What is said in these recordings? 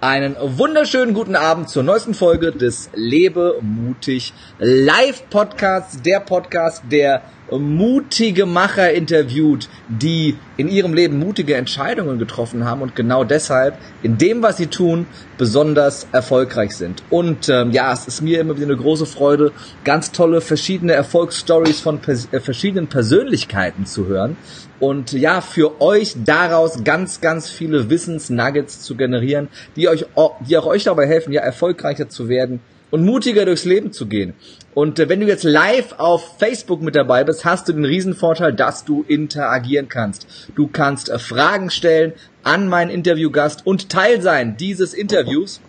Einen wunderschönen guten Abend zur neuesten Folge des Lebe mutig Live Podcasts, der Podcast, der mutige Macher interviewt, die in ihrem Leben mutige Entscheidungen getroffen haben und genau deshalb in dem, was sie tun, besonders erfolgreich sind. Und ähm, ja, es ist mir immer wieder eine große Freude, ganz tolle verschiedene Erfolgsstories von pers äh, verschiedenen Persönlichkeiten zu hören und ja, für euch daraus ganz, ganz viele Wissensnuggets zu generieren, die euch, die auch euch dabei helfen, ja, erfolgreicher zu werden und mutiger durchs Leben zu gehen. Und äh, wenn du jetzt live auf Facebook mit dabei bist, hast du den Riesenvorteil, dass du interagieren kannst. Du kannst äh, Fragen stellen an meinen Interviewgast und Teil sein dieses Interviews.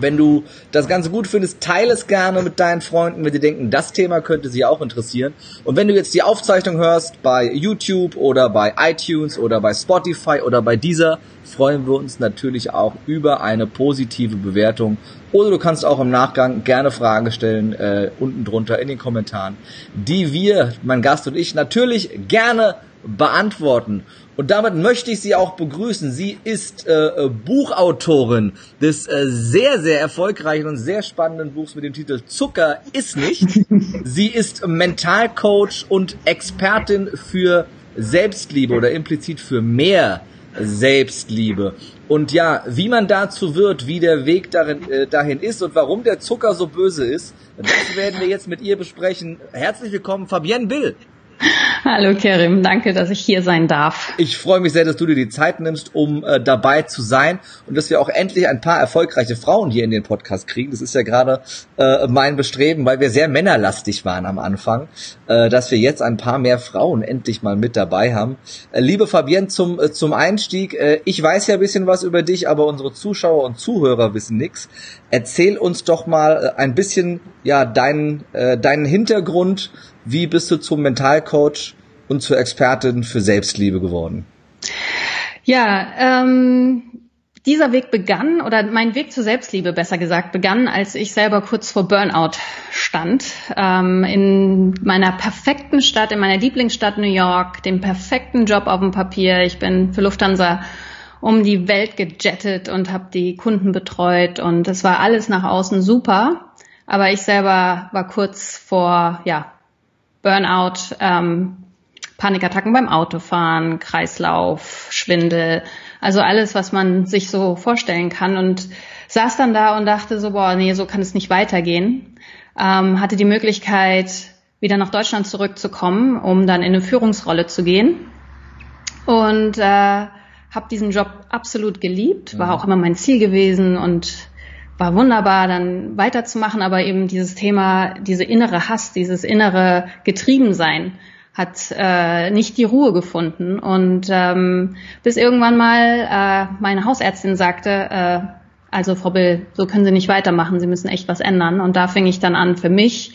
Wenn du das Ganze gut findest, teile es gerne mit deinen Freunden, wenn sie denken, das Thema könnte sie auch interessieren. Und wenn du jetzt die Aufzeichnung hörst bei YouTube oder bei iTunes oder bei Spotify oder bei dieser, freuen wir uns natürlich auch über eine positive Bewertung. Oder du kannst auch im Nachgang gerne Fragen stellen, äh, unten drunter in den Kommentaren, die wir, mein Gast und ich, natürlich gerne beantworten. Und damit möchte ich Sie auch begrüßen. Sie ist äh, äh, Buchautorin des äh, sehr, sehr erfolgreichen und sehr spannenden Buchs mit dem Titel Zucker ist nicht. Sie ist Mentalcoach und Expertin für Selbstliebe oder implizit für mehr Selbstliebe. Und ja, wie man dazu wird, wie der Weg darin, äh, dahin ist und warum der Zucker so böse ist, das werden wir jetzt mit ihr besprechen. Herzlich willkommen, Fabienne Bill. Hallo Kerim, danke, dass ich hier sein darf. Ich freue mich sehr, dass du dir die Zeit nimmst, um äh, dabei zu sein und dass wir auch endlich ein paar erfolgreiche Frauen hier in den Podcast kriegen. Das ist ja gerade äh, mein Bestreben, weil wir sehr männerlastig waren am Anfang, äh, dass wir jetzt ein paar mehr Frauen endlich mal mit dabei haben. Äh, liebe Fabienne, zum, äh, zum Einstieg, äh, ich weiß ja ein bisschen was über dich, aber unsere Zuschauer und Zuhörer wissen nichts. Erzähl uns doch mal ein bisschen ja deinen, deinen Hintergrund, wie bist du zum Mentalcoach und zur Expertin für Selbstliebe geworden? Ja, ähm, dieser Weg begann, oder mein Weg zur Selbstliebe besser gesagt, begann, als ich selber kurz vor Burnout stand. Ähm, in meiner perfekten Stadt, in meiner Lieblingsstadt New York, dem perfekten Job auf dem Papier. Ich bin für Lufthansa um die Welt gejettet und habe die Kunden betreut und es war alles nach außen super. Aber ich selber war kurz vor, ja, Burnout, ähm, Panikattacken beim Autofahren, Kreislauf, Schwindel, also alles, was man sich so vorstellen kann und saß dann da und dachte so, boah, nee, so kann es nicht weitergehen. Ähm, hatte die Möglichkeit, wieder nach Deutschland zurückzukommen, um dann in eine Führungsrolle zu gehen und äh, habe diesen Job absolut geliebt, war mhm. auch immer mein Ziel gewesen und war wunderbar, dann weiterzumachen, aber eben dieses Thema, diese innere Hass, dieses innere Getriebensein hat äh, nicht die Ruhe gefunden. Und ähm, bis irgendwann mal äh, meine Hausärztin sagte, äh, also Frau Bill, so können Sie nicht weitermachen, Sie müssen echt was ändern. Und da fing ich dann an, für mich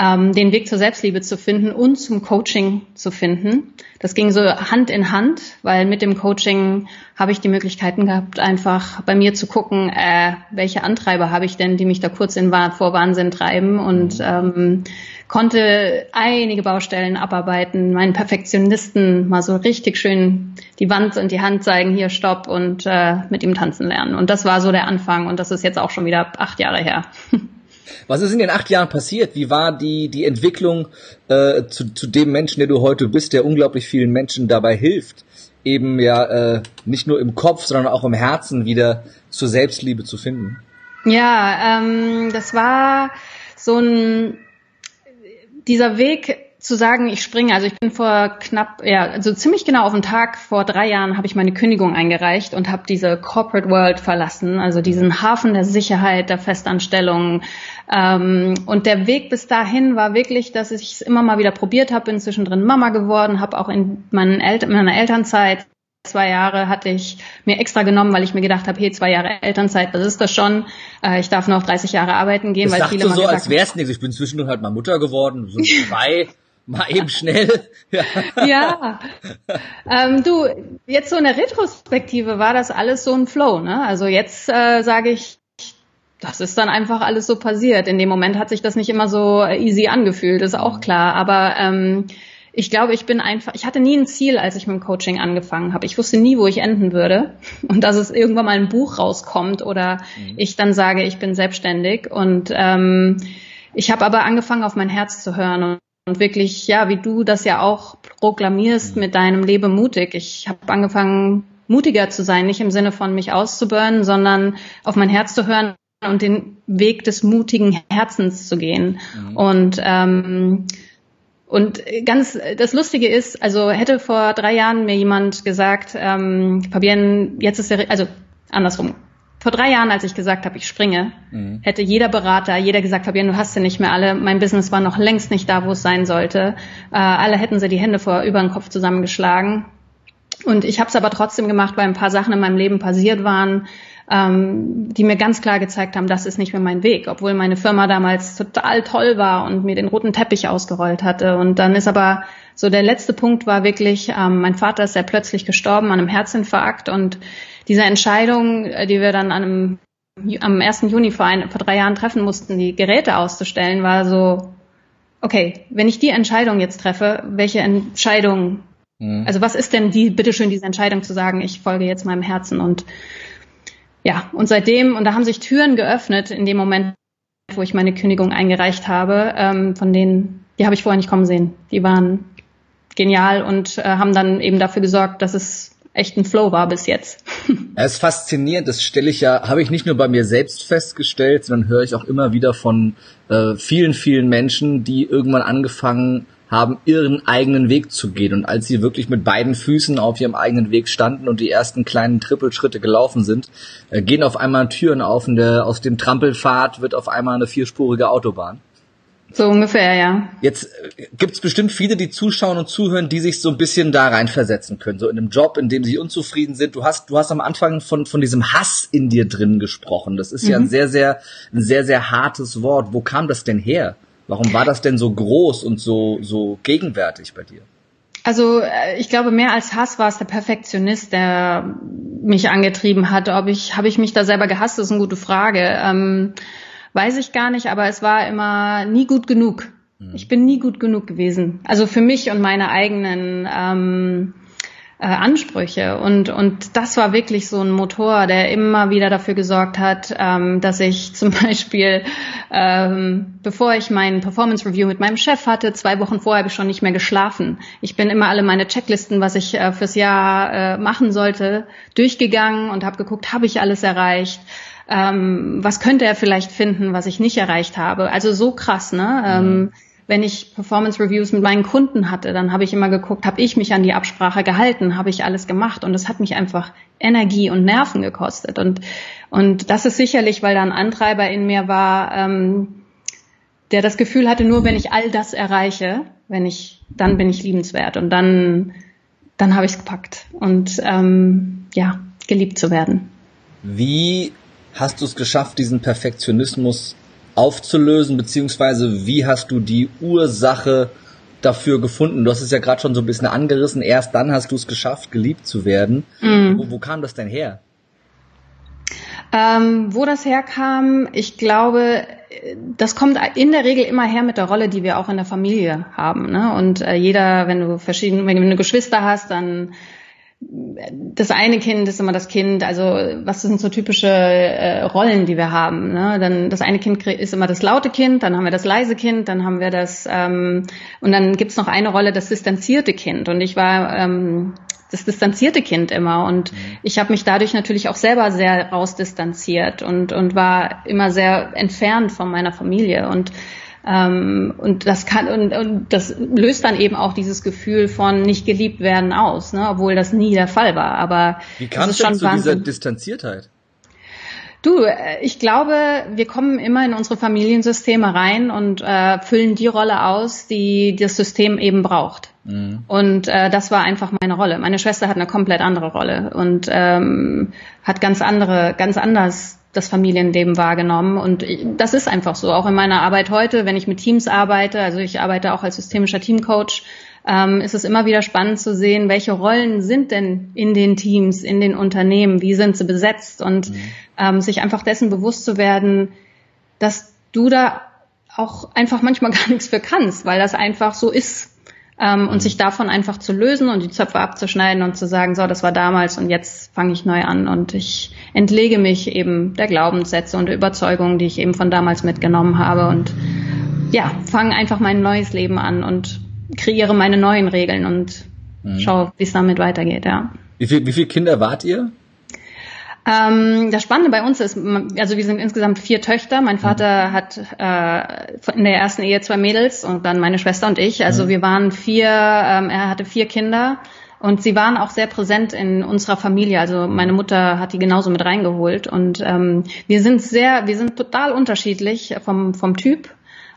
ähm, den Weg zur Selbstliebe zu finden und zum Coaching zu finden. Das ging so Hand in Hand, weil mit dem Coaching habe ich die Möglichkeiten gehabt, einfach bei mir zu gucken, äh, welche Antreiber habe ich denn, die mich da kurz in vor Wahnsinn treiben und mhm. ähm, konnte einige Baustellen abarbeiten, meinen Perfektionisten mal so richtig schön die Wand und die Hand zeigen, hier stopp und äh, mit ihm tanzen lernen. Und das war so der Anfang und das ist jetzt auch schon wieder acht Jahre her. Was ist in den acht Jahren passiert? Wie war die, die Entwicklung äh, zu, zu dem Menschen, der du heute bist, der unglaublich vielen Menschen dabei hilft, eben ja äh, nicht nur im Kopf, sondern auch im Herzen wieder zur Selbstliebe zu finden? Ja, ähm, das war so ein dieser Weg zu sagen, ich springe, also ich bin vor knapp, ja, also ziemlich genau auf den Tag vor drei Jahren habe ich meine Kündigung eingereicht und habe diese Corporate World verlassen, also diesen Hafen der Sicherheit, der Festanstellung. Ähm, und der Weg bis dahin war wirklich, dass ich es immer mal wieder probiert habe, bin zwischendrin Mama geworden, habe auch in, meinen El in meiner Elternzeit zwei Jahre hatte ich mir extra genommen, weil ich mir gedacht habe, hey, zwei Jahre Elternzeit, das ist das schon. Äh, ich darf noch 30 Jahre arbeiten gehen, das weil viele du so, als wär's nichts. Ich bin zwischendurch halt mal Mutter geworden, so zwei. Mal eben schnell. ja. ja. Ähm, du, jetzt so in der Retrospektive war das alles so ein Flow, ne? Also jetzt äh, sage ich, das ist dann einfach alles so passiert. In dem Moment hat sich das nicht immer so easy angefühlt, ist auch klar. Aber ähm, ich glaube, ich bin einfach, ich hatte nie ein Ziel, als ich mit dem Coaching angefangen habe. Ich wusste nie, wo ich enden würde und dass es irgendwann mal ein Buch rauskommt oder mhm. ich dann sage, ich bin selbstständig. Und ähm, ich habe aber angefangen, auf mein Herz zu hören und, wirklich, ja, wie du das ja auch proklamierst mhm. mit deinem Lebe mutig. Ich habe angefangen, mutiger zu sein, nicht im Sinne von mich auszuburnen, sondern auf mein Herz zu hören und den Weg des mutigen Herzens zu gehen. Mhm. Und ähm, und ganz, das Lustige ist, also hätte vor drei Jahren mir jemand gesagt, ähm, Fabienne, jetzt ist der, also andersrum. Vor drei Jahren, als ich gesagt habe, ich springe, mhm. hätte jeder Berater, jeder gesagt, Fabienne, du hast sie nicht mehr alle. Mein Business war noch längst nicht da, wo es sein sollte. Äh, alle hätten sie die Hände vor über den Kopf zusammengeschlagen. Und ich habe es aber trotzdem gemacht, weil ein paar Sachen in meinem Leben passiert waren, ähm, die mir ganz klar gezeigt haben, das ist nicht mehr mein Weg, obwohl meine Firma damals total toll war und mir den roten Teppich ausgerollt hatte. Und dann ist aber so der letzte Punkt war wirklich, ähm, mein Vater ist sehr plötzlich gestorben an einem Herzinfarkt und diese Entscheidung, äh, die wir dann an einem, am 1. Juni vor, ein, vor drei Jahren treffen mussten, die Geräte auszustellen, war so, okay, wenn ich die Entscheidung jetzt treffe, welche Entscheidung, mhm. also was ist denn die, bitteschön, diese Entscheidung zu sagen, ich folge jetzt meinem Herzen und ja, und seitdem, und da haben sich Türen geöffnet in dem Moment, wo ich meine Kündigung eingereicht habe, ähm, von denen, die habe ich vorher nicht kommen sehen. Die waren genial und äh, haben dann eben dafür gesorgt, dass es echt ein Flow war bis jetzt. Es ist faszinierend, das stelle ich ja, habe ich nicht nur bei mir selbst festgestellt, sondern höre ich auch immer wieder von äh, vielen, vielen Menschen, die irgendwann angefangen haben, ihren eigenen Weg zu gehen. Und als sie wirklich mit beiden Füßen auf ihrem eigenen Weg standen und die ersten kleinen Trippelschritte gelaufen sind, äh, gehen auf einmal Türen auf und der, aus dem Trampelpfad wird auf einmal eine vierspurige Autobahn. So ungefähr, ja. Jetzt äh, gibt's bestimmt viele, die zuschauen und zuhören, die sich so ein bisschen da reinversetzen können, so in einem Job, in dem sie unzufrieden sind. Du hast, du hast am Anfang von von diesem Hass in dir drin gesprochen. Das ist mhm. ja ein mhm. sehr, sehr, ein sehr, sehr hartes Wort. Wo kam das denn her? Warum war das denn so groß und so, so gegenwärtig bei dir? Also äh, ich glaube, mehr als Hass war es der Perfektionist, der mich angetrieben hat. Ob ich, habe ich mich da selber gehasst, ist eine gute Frage. Ähm, weiß ich gar nicht, aber es war immer nie gut genug. Mhm. Ich bin nie gut genug gewesen. Also für mich und meine eigenen ähm, äh, Ansprüche. Und, und das war wirklich so ein Motor, der immer wieder dafür gesorgt hat, ähm, dass ich zum Beispiel, ähm, bevor ich mein Performance Review mit meinem Chef hatte, zwei Wochen vorher habe ich schon nicht mehr geschlafen. Ich bin immer alle meine Checklisten, was ich äh, fürs Jahr äh, machen sollte, durchgegangen und habe geguckt, habe ich alles erreicht. Ähm, was könnte er vielleicht finden, was ich nicht erreicht habe? Also so krass, ne? Ähm, mhm. Wenn ich Performance Reviews mit meinen Kunden hatte, dann habe ich immer geguckt, habe ich mich an die Absprache gehalten, habe ich alles gemacht und das hat mich einfach Energie und Nerven gekostet und und das ist sicherlich, weil da ein Antreiber in mir war, ähm, der das Gefühl hatte, nur wenn ich all das erreiche, wenn ich, dann bin ich liebenswert und dann dann habe ich es gepackt und ähm, ja geliebt zu werden. Wie hast du es geschafft, diesen Perfektionismus aufzulösen, beziehungsweise wie hast du die Ursache dafür gefunden? Du hast es ja gerade schon so ein bisschen angerissen. Erst dann hast du es geschafft, geliebt zu werden. Mhm. Wo, wo, kam das denn her? Ähm, wo das herkam, ich glaube, das kommt in der Regel immer her mit der Rolle, die wir auch in der Familie haben. Ne? Und äh, jeder, wenn du verschiedene, wenn du Geschwister hast, dann das eine Kind ist immer das Kind, also was sind so typische äh, Rollen, die wir haben. Ne? Dann das eine Kind ist immer das laute Kind, dann haben wir das leise Kind, dann haben wir das ähm, und dann gibt's noch eine Rolle, das distanzierte Kind. Und ich war ähm, das distanzierte Kind immer und mhm. ich habe mich dadurch natürlich auch selber sehr rausdistanziert und und war immer sehr entfernt von meiner Familie und ähm, und das kann und, und das löst dann eben auch dieses Gefühl von nicht geliebt werden aus, ne? obwohl das nie der Fall war. Aber wie kam es denn zu Wahnsinn. dieser Distanziertheit? Du, äh, ich glaube, wir kommen immer in unsere Familiensysteme rein und äh, füllen die Rolle aus, die das System eben braucht. Mhm. Und äh, das war einfach meine Rolle. Meine Schwester hat eine komplett andere Rolle und ähm, hat ganz andere, ganz anders das Familienleben wahrgenommen. Und das ist einfach so. Auch in meiner Arbeit heute, wenn ich mit Teams arbeite, also ich arbeite auch als systemischer Teamcoach, ähm, ist es immer wieder spannend zu sehen, welche Rollen sind denn in den Teams, in den Unternehmen, wie sind sie besetzt und mhm. ähm, sich einfach dessen bewusst zu werden, dass du da auch einfach manchmal gar nichts für kannst, weil das einfach so ist. Ähm, und mhm. sich davon einfach zu lösen und die Zöpfe abzuschneiden und zu sagen, so, das war damals und jetzt fange ich neu an und ich entlege mich eben der Glaubenssätze und der Überzeugungen, die ich eben von damals mitgenommen habe und ja, fange einfach mein neues Leben an und kreiere meine neuen Regeln und mhm. schaue, wie es damit weitergeht, ja. Wie, viel, wie viele Kinder wart ihr? Ähm, das Spannende bei uns ist, also wir sind insgesamt vier Töchter. Mein Vater mhm. hat äh, in der ersten Ehe zwei Mädels und dann meine Schwester und ich. Also mhm. wir waren vier, ähm, er hatte vier Kinder und sie waren auch sehr präsent in unserer Familie. Also meine Mutter hat die genauso mit reingeholt und ähm, wir sind sehr, wir sind total unterschiedlich vom, vom Typ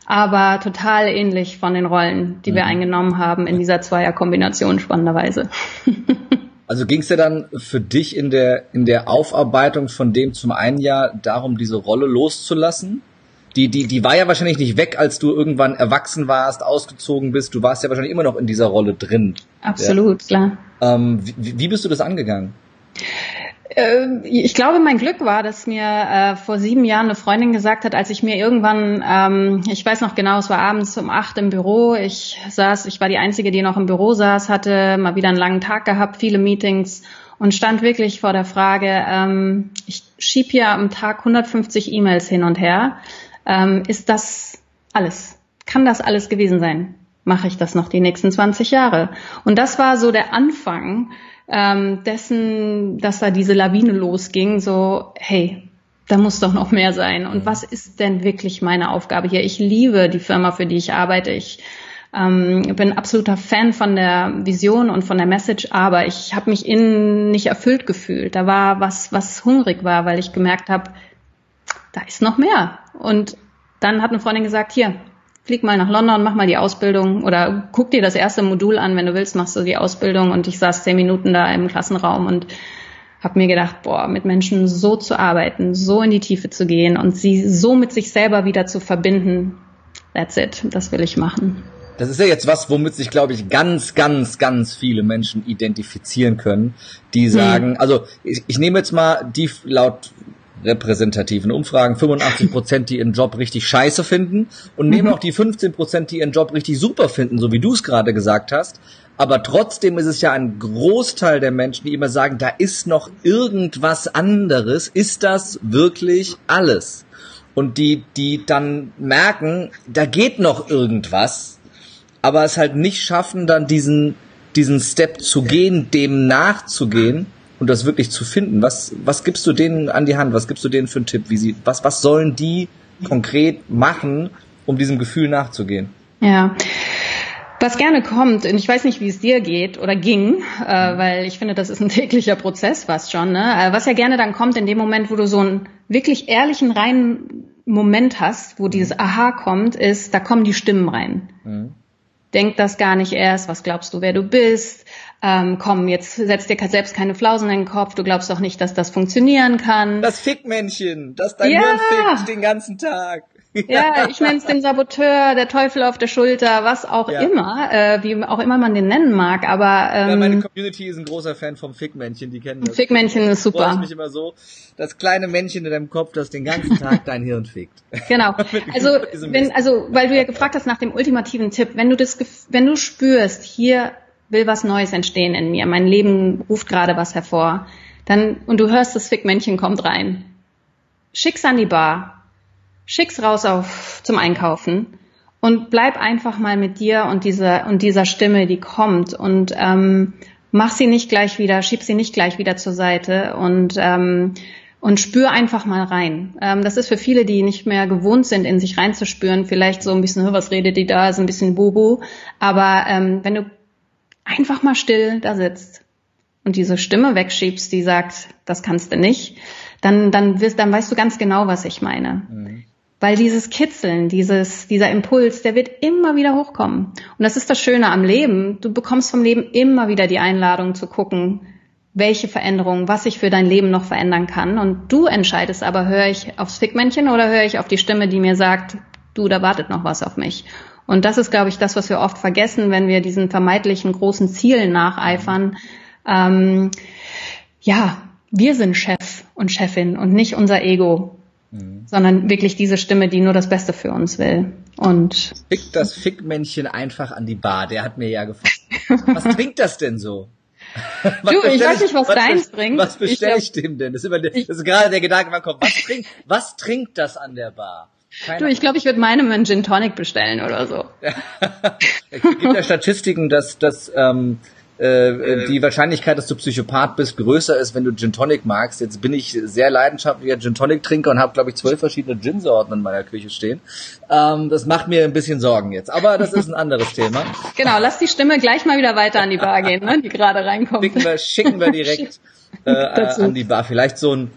aber total ähnlich von den Rollen, die wir mhm. eingenommen haben in dieser Zweierkombination spannenderweise. Also ging es ja dann für dich in der in der Aufarbeitung von dem zum einen Jahr darum, diese Rolle loszulassen? Die, die, die war ja wahrscheinlich nicht weg, als du irgendwann erwachsen warst, ausgezogen bist. Du warst ja wahrscheinlich immer noch in dieser Rolle drin. Absolut, ja. klar. Ähm, wie, wie bist du das angegangen? Äh, ich glaube, mein Glück war, dass mir äh, vor sieben Jahren eine Freundin gesagt hat, als ich mir irgendwann, ähm, ich weiß noch genau, es war abends um acht im Büro, ich saß, ich war die Einzige, die noch im Büro saß, hatte mal wieder einen langen Tag gehabt, viele Meetings und stand wirklich vor der Frage, ähm, ich schieb hier am Tag 150 E-Mails hin und her. Ähm, ist das alles? Kann das alles gewesen sein? Mache ich das noch die nächsten 20 Jahre? Und das war so der Anfang, ähm, dessen, dass da diese Lawine losging, so, hey, da muss doch noch mehr sein. Und was ist denn wirklich meine Aufgabe hier? Ich liebe die Firma, für die ich arbeite. Ich ähm, bin absoluter Fan von der Vision und von der Message, aber ich habe mich innen nicht erfüllt gefühlt. Da war was, was hungrig war, weil ich gemerkt habe, da ist noch mehr. Und dann hat eine Freundin gesagt, hier, flieg mal nach London, mach mal die Ausbildung oder guck dir das erste Modul an, wenn du willst, machst du die Ausbildung und ich saß zehn Minuten da im Klassenraum und habe mir gedacht, boah, mit Menschen so zu arbeiten, so in die Tiefe zu gehen und sie so mit sich selber wieder zu verbinden, that's it, das will ich machen. Das ist ja jetzt was, womit sich, glaube ich, ganz, ganz, ganz viele Menschen identifizieren können, die hm. sagen, hm. also ich, ich nehme jetzt mal die laut repräsentativen Umfragen 85 Prozent, die ihren Job richtig scheiße finden und nehmen mhm. auch die 15 Prozent, die ihren Job richtig super finden, so wie du es gerade gesagt hast. Aber trotzdem ist es ja ein Großteil der Menschen, die immer sagen, da ist noch irgendwas anderes. Ist das wirklich alles? Und die, die dann merken, da geht noch irgendwas, aber es halt nicht schaffen, dann diesen, diesen Step zu gehen, dem nachzugehen und das wirklich zu finden. Was, was gibst du denen an die Hand? Was gibst du denen für einen Tipp? Wie sie, was, was sollen die konkret machen, um diesem Gefühl nachzugehen? Ja. Was gerne kommt, und ich weiß nicht, wie es dir geht oder ging, äh, weil ich finde, das ist ein täglicher Prozess fast schon, ne? Äh, was ja gerne dann kommt in dem Moment, wo du so einen wirklich ehrlichen, reinen Moment hast, wo dieses Aha kommt, ist, da kommen die Stimmen rein. Mhm. Denk das gar nicht erst, was glaubst du, wer du bist? Ähm, komm, jetzt setz dir selbst keine Flausen in den Kopf, du glaubst doch nicht, dass das funktionieren kann. Das Fickmännchen, das dein ja. Hirn fickt den ganzen Tag. Ja, ich nenne es den Saboteur, der Teufel auf der Schulter, was auch ja. immer, äh, wie auch immer man den nennen mag. Aber ähm, ja, meine Community ist ein großer Fan vom Fickmännchen, die kennen das. Fickmännchen ist super. Ich mich immer so, das kleine Männchen in deinem Kopf, das den ganzen Tag dein Hirn fickt. Genau. Also wenn, also weil du ja gefragt hast nach dem ultimativen Tipp, wenn du das, wenn du spürst, hier will was Neues entstehen in mir, mein Leben ruft gerade was hervor, dann, und du hörst, das Fickmännchen kommt rein. Schick's an die Bar. Schick's raus auf, zum Einkaufen. Und bleib einfach mal mit dir und dieser, und dieser Stimme, die kommt und, ähm, mach sie nicht gleich wieder, schieb sie nicht gleich wieder zur Seite und, ähm, und spür einfach mal rein. Ähm, das ist für viele, die nicht mehr gewohnt sind, in sich reinzuspüren, vielleicht so ein bisschen, was redet die da, ist ein bisschen Bubu. Aber ähm, wenn du einfach mal still da sitzt und diese Stimme wegschiebst, die sagt, das kannst du nicht, dann, dann, wirst, dann weißt du ganz genau, was ich meine. Mhm. Weil dieses Kitzeln, dieses, dieser Impuls, der wird immer wieder hochkommen. Und das ist das Schöne am Leben. Du bekommst vom Leben immer wieder die Einladung zu gucken, welche Veränderungen, was ich für dein Leben noch verändern kann. Und du entscheidest aber, höre ich aufs Fickmännchen oder höre ich auf die Stimme, die mir sagt, du, da wartet noch was auf mich. Und das ist, glaube ich, das, was wir oft vergessen, wenn wir diesen vermeintlichen großen Zielen nacheifern. Ähm, ja, wir sind Chef und Chefin und nicht unser Ego. mhm. sondern wirklich diese Stimme, die nur das Beste für uns will. Und Fick das Fickmännchen einfach an die Bar, der hat mir ja gefallen. Was trinkt das denn so? du, ich weiß nicht, was, was deins bringt. Was bestelle ich, ich dem denn? Das ist, immer das ist gerade der Gedanke, wann kommt. Was trinkt, was trinkt das an der Bar? Keine du, ich glaube, ich würde meinem einen Gin Tonic bestellen oder so. es gibt ja Statistiken, dass, dass ähm, äh, äh, die Wahrscheinlichkeit, dass du Psychopath bist, größer ist, wenn du Gin Tonic magst. Jetzt bin ich sehr leidenschaftlicher Gin Tonic Trinker und habe, glaube ich, zwölf verschiedene Gin-Sorten in meiner Küche stehen. Ähm, das macht mir ein bisschen Sorgen jetzt, aber das ist ein anderes Thema. Genau, lass die Stimme gleich mal wieder weiter an die Bar gehen, ne, die gerade reinkommt. Schicken wir, schicken wir direkt äh, an die Bar. Vielleicht so ein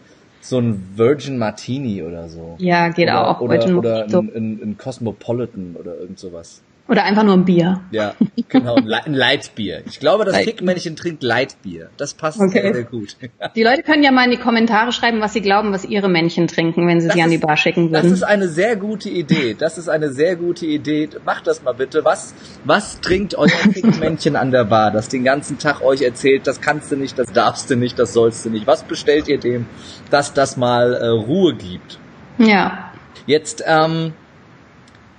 so ein Virgin Martini oder so. Ja, geht oder, auch. Oder, oder ein, ein, ein Cosmopolitan oder irgend sowas. Oder einfach nur ein Bier. Ja, genau, ein Leitbier. Ich glaube, das Fickmännchen trinkt Leitbier. Das passt okay. sehr, sehr gut. Die Leute können ja mal in die Kommentare schreiben, was sie glauben, was ihre Männchen trinken, wenn sie das sie ist, an die Bar schicken würden. Das ist eine sehr gute Idee. Das ist eine sehr gute Idee. Macht das mal bitte. Was, was trinkt euer Fickmännchen an der Bar, das den ganzen Tag euch erzählt, das kannst du nicht, das darfst du nicht, das sollst du nicht. Was bestellt ihr dem, dass das mal äh, Ruhe gibt? Ja. Jetzt, ähm,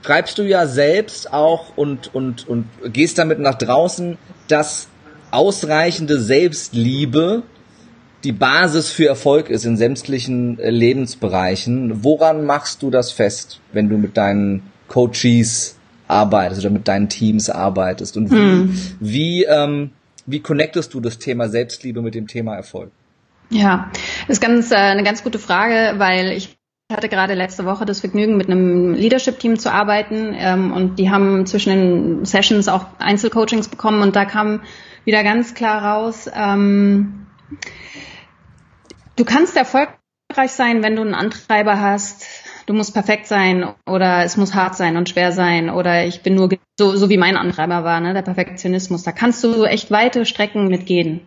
schreibst du ja selbst auch und, und, und gehst damit nach draußen, dass ausreichende Selbstliebe die Basis für Erfolg ist in sämtlichen äh, Lebensbereichen. Woran machst du das fest, wenn du mit deinen Coaches arbeitest oder mit deinen Teams arbeitest? Und wie, hm. wie, ähm, wie connectest du das Thema Selbstliebe mit dem Thema Erfolg? Ja, das ist ganz, äh, eine ganz gute Frage, weil ich ich hatte gerade letzte Woche das Vergnügen, mit einem Leadership-Team zu arbeiten ähm, und die haben zwischen den Sessions auch Einzelcoachings bekommen und da kam wieder ganz klar raus, ähm, du kannst erfolgreich sein, wenn du einen Antreiber hast, du musst perfekt sein oder es muss hart sein und schwer sein oder ich bin nur so, so wie mein Antreiber war, ne, der Perfektionismus. Da kannst du echt weite Strecken mitgehen.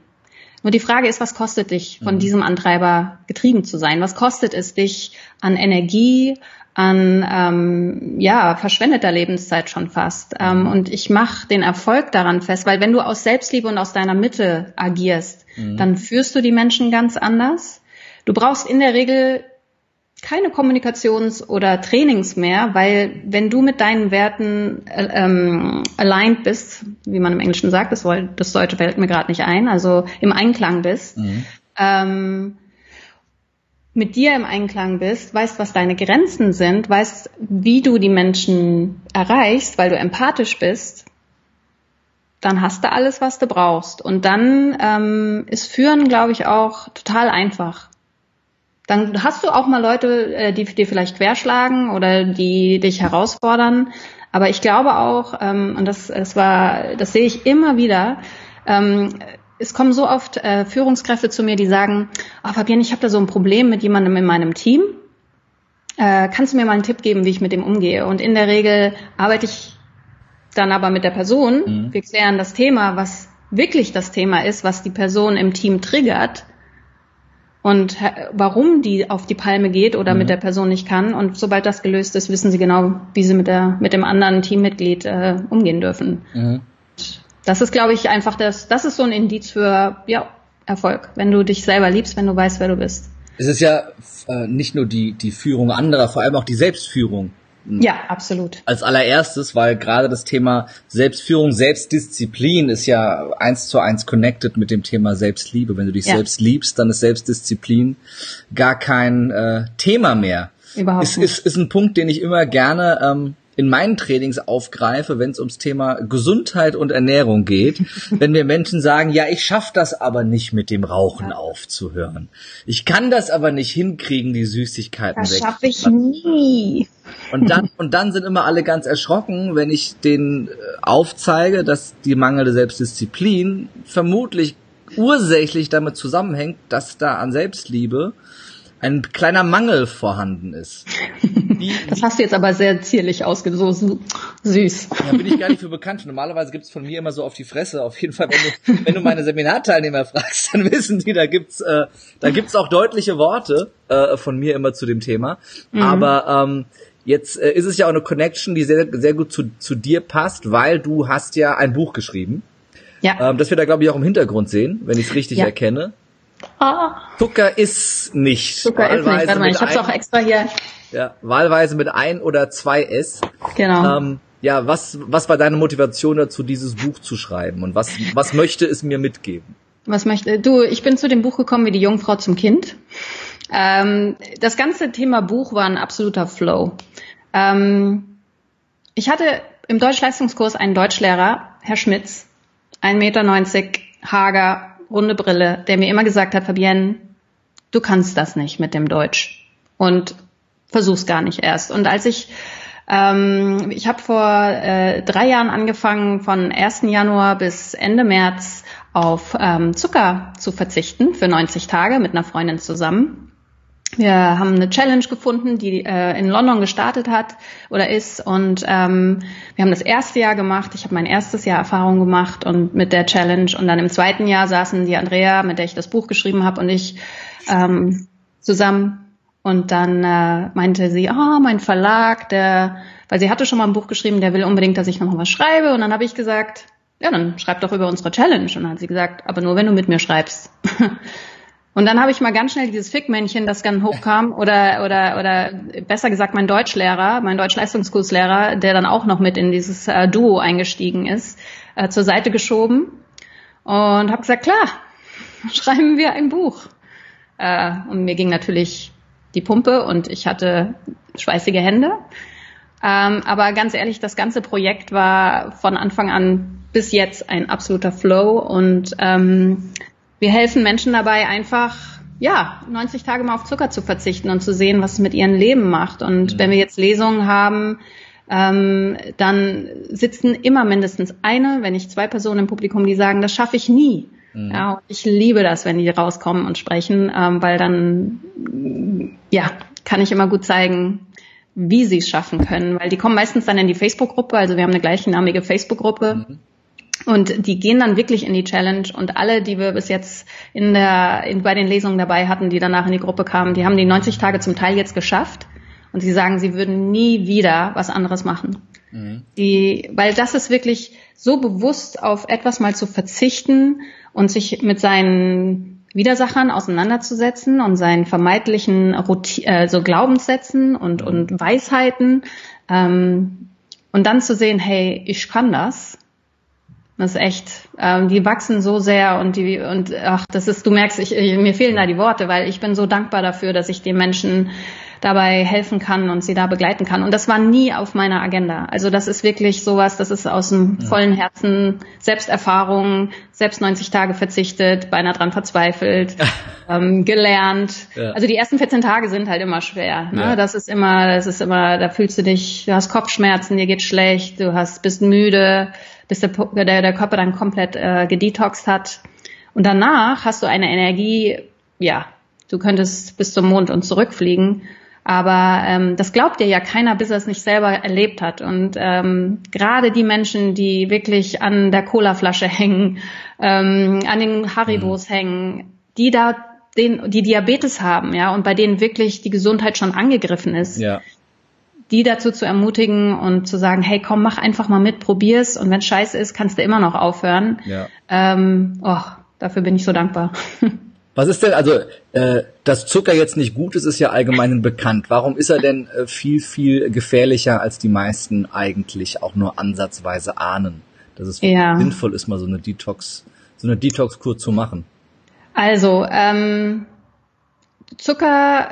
Nur die Frage ist, was kostet dich, von mhm. diesem Antreiber getrieben zu sein? Was kostet es dich an Energie, an ähm, ja verschwendeter Lebenszeit schon fast? Ähm, und ich mache den Erfolg daran fest, weil wenn du aus Selbstliebe und aus deiner Mitte agierst, mhm. dann führst du die Menschen ganz anders. Du brauchst in der Regel keine Kommunikations- oder Trainings mehr, weil wenn du mit deinen Werten äh, ähm, aligned bist, wie man im Englischen sagt, das, das Deutsche fällt mir gerade nicht ein, also im Einklang bist, mhm. ähm, mit dir im Einklang bist, weißt, was deine Grenzen sind, weißt, wie du die Menschen erreichst, weil du empathisch bist, dann hast du alles, was du brauchst. Und dann ähm, ist Führen, glaube ich, auch total einfach dann hast du auch mal Leute, äh, die dir vielleicht querschlagen oder die dich herausfordern. Aber ich glaube auch, ähm, und das, das war, das sehe ich immer wieder, ähm, es kommen so oft äh, Führungskräfte zu mir, die sagen, oh, Fabienne, ich habe da so ein Problem mit jemandem in meinem Team. Äh, kannst du mir mal einen Tipp geben, wie ich mit dem umgehe? Und in der Regel arbeite ich dann aber mit der Person. Mhm. Wir klären das Thema, was wirklich das Thema ist, was die Person im Team triggert und warum die auf die Palme geht oder mhm. mit der Person nicht kann. Und sobald das gelöst ist, wissen sie genau, wie sie mit der mit dem anderen Teammitglied äh, umgehen dürfen. Mhm. Das ist, glaube ich, einfach das. Das ist so ein Indiz für ja Erfolg, wenn du dich selber liebst, wenn du weißt, wer du bist. Es ist ja äh, nicht nur die die Führung anderer, vor allem auch die Selbstführung ja, absolut. Als allererstes, weil gerade das Thema Selbstführung, Selbstdisziplin ist ja eins zu eins connected mit dem Thema Selbstliebe. Wenn du dich ja. selbst liebst, dann ist Selbstdisziplin gar kein äh, Thema mehr. Überhaupt ist, nicht. Ist, ist ein Punkt, den ich immer gerne ähm, in meinen Trainings aufgreife, wenn es ums Thema Gesundheit und Ernährung geht, wenn mir Menschen sagen, ja, ich schaffe das aber nicht mit dem Rauchen ja. aufzuhören. Ich kann das aber nicht hinkriegen, die Süßigkeiten das weg. Das schaffe ich nie. Und dann, und dann sind immer alle ganz erschrocken, wenn ich denen äh, aufzeige, dass die mangelnde Selbstdisziplin vermutlich ursächlich damit zusammenhängt, dass da an Selbstliebe ein kleiner Mangel vorhanden ist. Wie, das hast du jetzt aber sehr zierlich ausgedrückt, so süß. Da bin ich gar nicht für bekannt. Normalerweise gibt's von mir immer so auf die Fresse. Auf jeden Fall, wenn du, wenn du meine Seminarteilnehmer fragst, dann wissen die, da gibt's, äh, da gibt's auch deutliche Worte äh, von mir immer zu dem Thema. Mhm. Aber ähm, jetzt äh, ist es ja auch eine Connection, die sehr, sehr gut zu, zu dir passt, weil du hast ja ein Buch geschrieben. Ja. Ähm, das wir da, glaube ich, auch im Hintergrund sehen, wenn ich es richtig ja. erkenne. Ah. Zucker ist nicht. Zucker ist nicht. Warte mal, ich hab's auch extra hier. Ja, wahlweise mit ein oder zwei S. Genau. Ähm, ja, was, was war deine Motivation dazu, dieses Buch zu schreiben? Und was, was möchte es mir mitgeben? Was möchte, du, ich bin zu dem Buch gekommen wie die Jungfrau zum Kind. Ähm, das ganze Thema Buch war ein absoluter Flow. Ähm, ich hatte im Deutschleistungskurs einen Deutschlehrer, Herr Schmitz, 1,90 Meter, hager, runde Brille, der mir immer gesagt hat, Fabienne, du kannst das nicht mit dem Deutsch. Und versuch's gar nicht erst. Und als ich ähm, ich habe vor äh, drei Jahren angefangen, von 1. Januar bis Ende März auf ähm, Zucker zu verzichten für 90 Tage mit einer Freundin zusammen. Wir haben eine Challenge gefunden, die äh, in London gestartet hat oder ist. Und ähm, wir haben das erste Jahr gemacht. Ich habe mein erstes Jahr Erfahrung gemacht und mit der Challenge. Und dann im zweiten Jahr saßen die Andrea, mit der ich das Buch geschrieben habe, und ich ähm, zusammen. Und dann äh, meinte sie, ah, oh, mein Verlag, der, weil sie hatte schon mal ein Buch geschrieben, der will unbedingt, dass ich noch was schreibe. Und dann habe ich gesagt, ja, dann schreib doch über unsere Challenge. Und dann hat sie gesagt, aber nur wenn du mit mir schreibst. Und dann habe ich mal ganz schnell dieses Fickmännchen, das dann hochkam, oder, oder, oder besser gesagt mein Deutschlehrer, mein Deutschleistungskurslehrer, der dann auch noch mit in dieses äh, Duo eingestiegen ist, äh, zur Seite geschoben und habe gesagt, klar, schreiben wir ein Buch. Äh, und mir ging natürlich die Pumpe und ich hatte schweißige Hände. Ähm, aber ganz ehrlich, das ganze Projekt war von Anfang an bis jetzt ein absoluter Flow und ähm, wir helfen Menschen dabei einfach, ja, 90 Tage mal auf Zucker zu verzichten und zu sehen, was es mit ihrem Leben macht. Und mhm. wenn wir jetzt Lesungen haben, ähm, dann sitzen immer mindestens eine, wenn nicht zwei Personen im Publikum, die sagen, das schaffe ich nie. Mhm. Ja, ich liebe das, wenn die rauskommen und sprechen, ähm, weil dann, ja, kann ich immer gut zeigen, wie sie es schaffen können, weil die kommen meistens dann in die Facebook-Gruppe, also wir haben eine gleichnamige Facebook-Gruppe. Mhm. Und die gehen dann wirklich in die Challenge und alle, die wir bis jetzt in der, in, bei den Lesungen dabei hatten, die danach in die Gruppe kamen, die haben die 90 Tage zum Teil jetzt geschafft und sie sagen, sie würden nie wieder was anderes machen. Mhm. Die, weil das ist wirklich so bewusst auf etwas mal zu verzichten und sich mit seinen Widersachern auseinanderzusetzen und seinen vermeintlichen Routine, äh, so Glaubenssätzen und, mhm. und Weisheiten ähm, und dann zu sehen, hey, ich kann das das ist echt, ähm, die wachsen so sehr und die und ach, das ist, du merkst, ich, ich, mir fehlen da die Worte, weil ich bin so dankbar dafür, dass ich den Menschen dabei helfen kann und sie da begleiten kann. Und das war nie auf meiner Agenda. Also das ist wirklich sowas, das ist aus dem vollen Herzen, Selbsterfahrung, selbst 90 Tage verzichtet, beinahe dran verzweifelt, ähm, gelernt. Ja. Also die ersten 14 Tage sind halt immer schwer. Ne? Ja. Das ist immer, das ist immer, da fühlst du dich, du hast Kopfschmerzen, dir geht schlecht, du hast, bist müde bis der, der, der Körper dann komplett äh, gedetoxt hat. Und danach hast du eine Energie, ja, du könntest bis zum Mond und zurückfliegen. Aber ähm, das glaubt dir ja keiner, bis er es nicht selber erlebt hat. Und ähm, gerade die Menschen, die wirklich an der Colaflasche hängen, ähm, an den Haribos mhm. hängen, die da den, die Diabetes haben, ja, und bei denen wirklich die Gesundheit schon angegriffen ist, ja die dazu zu ermutigen und zu sagen, hey, komm, mach einfach mal mit, probier's und wenn scheiße ist, kannst du immer noch aufhören. Ja. Ähm, oh, dafür bin ich so dankbar. Was ist denn, also, äh, dass Zucker jetzt nicht gut ist, ist ja allgemein bekannt. Warum ist er denn äh, viel, viel gefährlicher, als die meisten eigentlich auch nur ansatzweise ahnen? Dass es ja. sinnvoll ist, mal so eine Detox, so eine Detox-Kur zu machen. Also, ähm, Zucker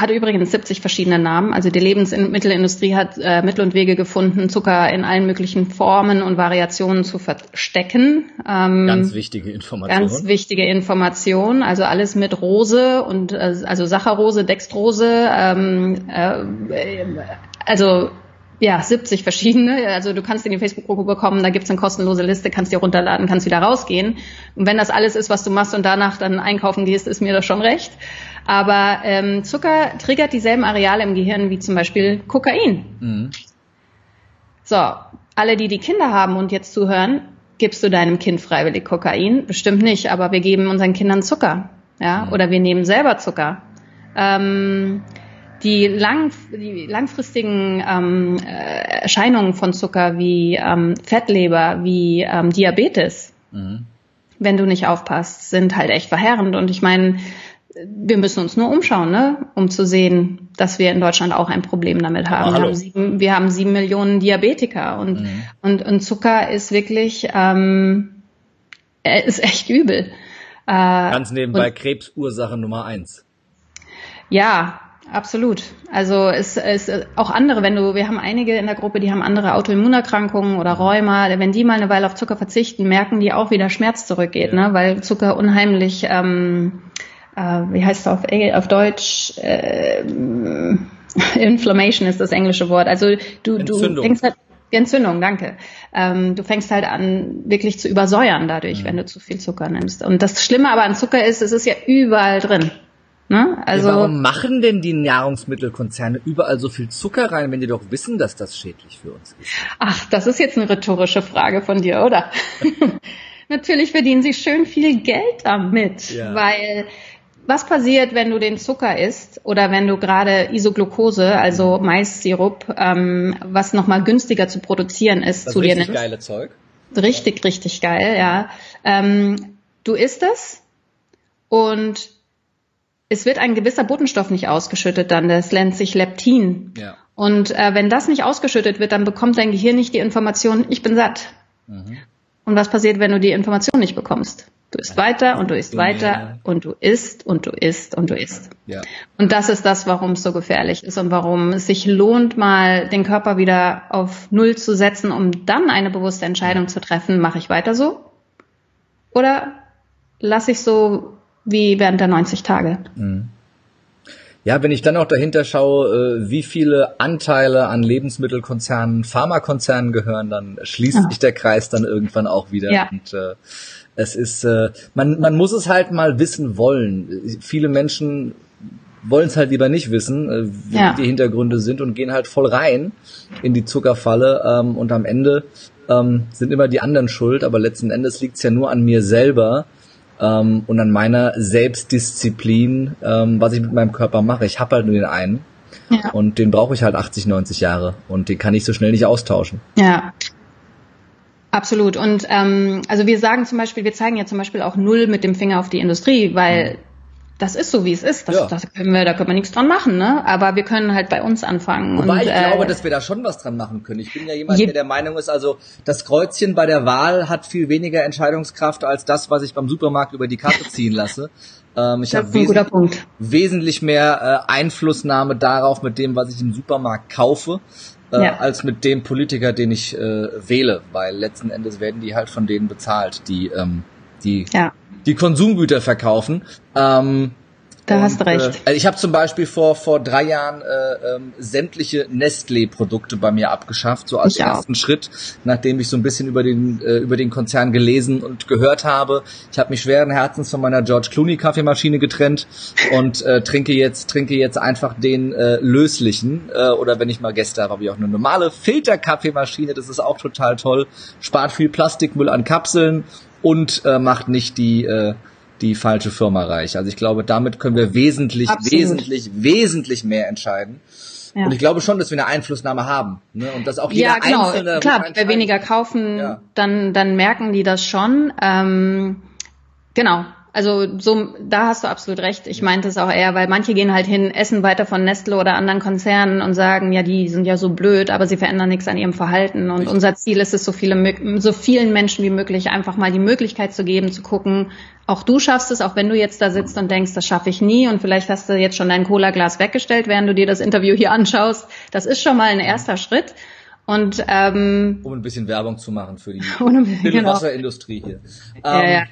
hat übrigens 70 verschiedene Namen. Also die Lebensmittelindustrie hat äh, Mittel und Wege gefunden, Zucker in allen möglichen Formen und Variationen zu verstecken. Ähm, ganz wichtige Information. Ganz wichtige Information. Also alles mit Rose und äh, also Saccharose, Dextrose. Ähm, äh, also ja, 70 verschiedene. Also du kannst in die Facebook-Gruppe bekommen, da gibt's eine kostenlose Liste, kannst dir runterladen, kannst wieder rausgehen. Und wenn das alles ist, was du machst und danach dann einkaufen gehst, ist mir das schon recht. Aber ähm, Zucker triggert dieselben Areale im Gehirn wie zum Beispiel Kokain. Mhm. So, alle, die die Kinder haben und jetzt zuhören, gibst du deinem Kind freiwillig Kokain? Bestimmt nicht, aber wir geben unseren Kindern Zucker. Ja, mhm. oder wir nehmen selber Zucker. Ähm, die, lang, die langfristigen ähm, äh, Erscheinungen von Zucker wie ähm, Fettleber, wie ähm, Diabetes, mhm. wenn du nicht aufpasst, sind halt echt verheerend. Und ich meine, wir müssen uns nur umschauen, ne, um zu sehen, dass wir in Deutschland auch ein Problem damit haben. Wir haben, sieben, wir haben sieben Millionen Diabetiker und, mhm. und, und Zucker ist wirklich, ähm, ist echt übel. Äh, Ganz nebenbei Krebsursache Nummer eins. Ja, absolut. Also es ist auch andere, wenn du, wir haben einige in der Gruppe, die haben andere Autoimmunerkrankungen oder Rheuma, wenn die mal eine Weile auf Zucker verzichten, merken die auch, wie der Schmerz zurückgeht, ja. ne? weil Zucker unheimlich, ähm, äh, wie heißt es auf, auf Deutsch, äh, Inflammation ist das englische Wort. Also du, Entzündung. du denkst halt, Entzündung, danke. Ähm, du fängst halt an, wirklich zu übersäuern dadurch, mhm. wenn du zu viel Zucker nimmst. Und das Schlimme aber an Zucker ist, es ist ja überall drin. Ne? Also, ja, warum machen denn die Nahrungsmittelkonzerne überall so viel Zucker rein, wenn die doch wissen, dass das schädlich für uns ist? Ach, das ist jetzt eine rhetorische Frage von dir, oder? Natürlich verdienen sie schön viel Geld damit, ja. weil was passiert, wenn du den Zucker isst oder wenn du gerade Isoglucose, also Maissirup, ähm, was nochmal günstiger zu produzieren ist, das zu dir nimmst? Richtig geile Zeug. Richtig, richtig geil, ja. Ähm, du isst es und es wird ein gewisser Botenstoff nicht ausgeschüttet dann, das nennt sich Leptin. Ja. Und äh, wenn das nicht ausgeschüttet wird, dann bekommt dein Gehirn nicht die Information, ich bin satt. Mhm. Und was passiert, wenn du die Information nicht bekommst? Du isst weiter und du isst weiter und du isst und du isst und du isst. Ja. Und das ist das, warum es so gefährlich ist und warum es sich lohnt, mal den Körper wieder auf Null zu setzen, um dann eine bewusste Entscheidung zu treffen, mache ich weiter so? Oder lasse ich so wie während der 90 Tage. Mhm. Ja, wenn ich dann auch dahinter schaue, äh, wie viele Anteile an Lebensmittelkonzernen, Pharmakonzernen gehören, dann schließt ja. sich der Kreis dann irgendwann auch wieder. Ja. Und äh, es ist, äh, man, man muss es halt mal wissen wollen. Viele Menschen wollen es halt lieber nicht wissen, äh, wie ja. die Hintergründe sind und gehen halt voll rein in die Zuckerfalle ähm, und am Ende ähm, sind immer die anderen schuld, aber letzten Endes liegt es ja nur an mir selber, ähm, und an meiner Selbstdisziplin, ähm, was ich mit meinem Körper mache. Ich habe halt nur den einen ja. und den brauche ich halt 80, 90 Jahre und den kann ich so schnell nicht austauschen. Ja. Absolut. Und ähm, also wir sagen zum Beispiel, wir zeigen ja zum Beispiel auch null mit dem Finger auf die Industrie, weil mhm das ist so, wie es ist. Das, ja. das können wir, da können wir nichts dran machen, ne? Aber wir können halt bei uns anfangen. Wobei und, ich äh, glaube, dass wir da schon was dran machen können. Ich bin ja jemand, der der Meinung ist, also das Kreuzchen bei der Wahl hat viel weniger Entscheidungskraft als das, was ich beim Supermarkt über die Karte ziehen lasse. Ähm, ich habe wes wesentlich mehr äh, Einflussnahme darauf mit dem, was ich im Supermarkt kaufe. Äh, ja. als mit dem Politiker, den ich äh, wähle, weil letzten Endes werden die halt von denen bezahlt, die ähm, die ja die Konsumgüter verkaufen. Ähm, da und, hast du recht. Äh, ich habe zum Beispiel vor vor drei Jahren äh, ähm, sämtliche Nestlé-Produkte bei mir abgeschafft, so als ich ersten auch. Schritt, nachdem ich so ein bisschen über den äh, über den Konzern gelesen und gehört habe. Ich habe mich schweren Herzens von meiner George Clooney Kaffeemaschine getrennt und äh, trinke jetzt trinke jetzt einfach den äh, löslichen äh, oder wenn ich mal Gäste habe, habe ich auch eine normale Filterkaffeemaschine. Das ist auch total toll. Spart viel Plastikmüll an Kapseln und äh, macht nicht die äh, die falsche Firma reich. Also ich glaube, damit können wir wesentlich, Absolut. wesentlich, wesentlich mehr entscheiden. Ja. Und ich glaube schon, dass wir eine Einflussnahme haben. Ne? Und dass auch jeder ja, genau. Einzelne. Klar, wenn wir weniger kaufen, ja. dann, dann merken die das schon. Ähm, genau. Also so, da hast du absolut recht. Ich meinte es auch eher, weil manche gehen halt hin, essen weiter von Nestle oder anderen Konzernen und sagen, ja, die sind ja so blöd, aber sie verändern nichts an ihrem Verhalten. Und Richtig. unser Ziel ist es, so viele, so vielen Menschen wie möglich einfach mal die Möglichkeit zu geben, zu gucken, auch du schaffst es, auch wenn du jetzt da sitzt und denkst, das schaffe ich nie und vielleicht hast du jetzt schon dein Cola-Glas weggestellt, während du dir das Interview hier anschaust. Das ist schon mal ein erster Schritt. Und ähm, um ein bisschen Werbung zu machen für die genau. Wasserindustrie hier. Ja, ähm, ja. Ja,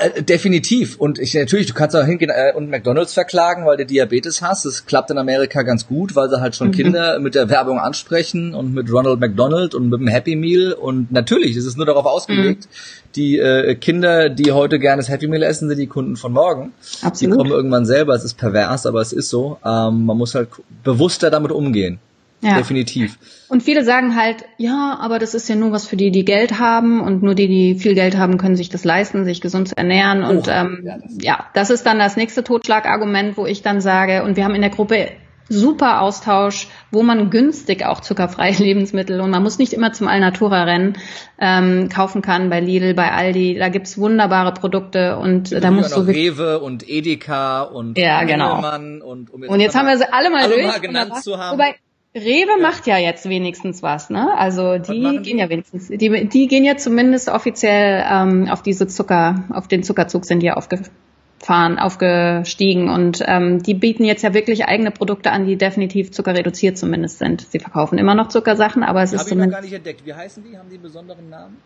äh, definitiv. Und ich natürlich, du kannst auch hingehen äh, und McDonalds verklagen, weil du Diabetes hast. Das klappt in Amerika ganz gut, weil sie halt schon mhm. Kinder mit der Werbung ansprechen und mit Ronald McDonald und mit dem Happy Meal. Und natürlich, es ist nur darauf ausgelegt, mhm. die äh, Kinder, die heute gerne das Happy Meal essen, sind die Kunden von morgen. Absolut. Die kommen irgendwann selber. Es ist pervers, aber es ist so. Ähm, man muss halt bewusster damit umgehen. Ja. Definitiv. Und viele sagen halt, ja, aber das ist ja nur was für die, die Geld haben und nur die, die viel Geld haben, können sich das leisten, sich gesund zu ernähren. Und oh, ähm, ja, das, ja, das ist dann das nächste Totschlagargument, wo ich dann sage, und wir haben in der Gruppe super Austausch, wo man günstig auch zuckerfreie Lebensmittel und man muss nicht immer zum Alnatura rennen, ähm, kaufen kann bei Lidl, bei Aldi. Da gibt's wunderbare Produkte und Wir da musst du Rewe und Edeka und Ja, genau. Und um und jetzt haben wir sie alle mal alle durch. mal genannt zu haben. Wobei Rewe macht ja jetzt wenigstens was, ne? Also die machen die? gehen ja wenigstens, die, die gehen ja zumindest offiziell ähm, auf diese Zucker, auf den Zuckerzug sind die ja aufgefahren, aufgestiegen und ähm, die bieten jetzt ja wirklich eigene Produkte an, die definitiv zuckerreduziert zumindest sind. Sie verkaufen immer noch Zuckersachen, aber es ist Habe ich noch zumindest gar nicht entdeckt. Wie heißen die? Haben die einen besonderen Namen?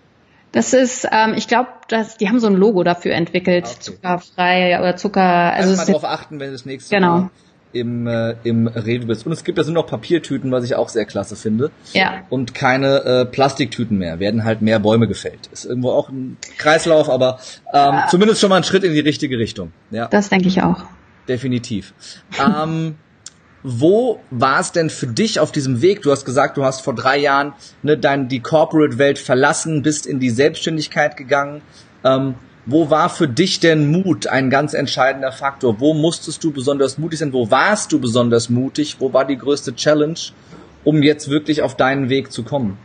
das ist, ähm, ich glaube, dass die haben so ein Logo dafür entwickelt, Okay. zuckerfrei oder Zucker. Also es mal ist drauf achten, wenn das nächste Genau. Mal im, äh, im Rewe bist. Und es gibt ja so noch Papiertüten, was ich auch sehr klasse finde. ja, Und keine äh, Plastiktüten mehr. Werden halt mehr Bäume gefällt. Ist irgendwo auch ein Kreislauf, aber ähm, zumindest schon mal ein Schritt in die richtige Richtung. Ja, das denke ich auch. definitiv. ähm, wo war es denn für dich auf diesem Weg? Du hast gesagt, du hast vor drei Jahren ne, dein, die Corporate-Welt verlassen, bist in die Selbstständigkeit gegangen. Ähm, wo war für dich denn Mut ein ganz entscheidender Faktor? Wo musstest du besonders mutig sein? Wo warst du besonders mutig? Wo war die größte Challenge, um jetzt wirklich auf deinen Weg zu kommen?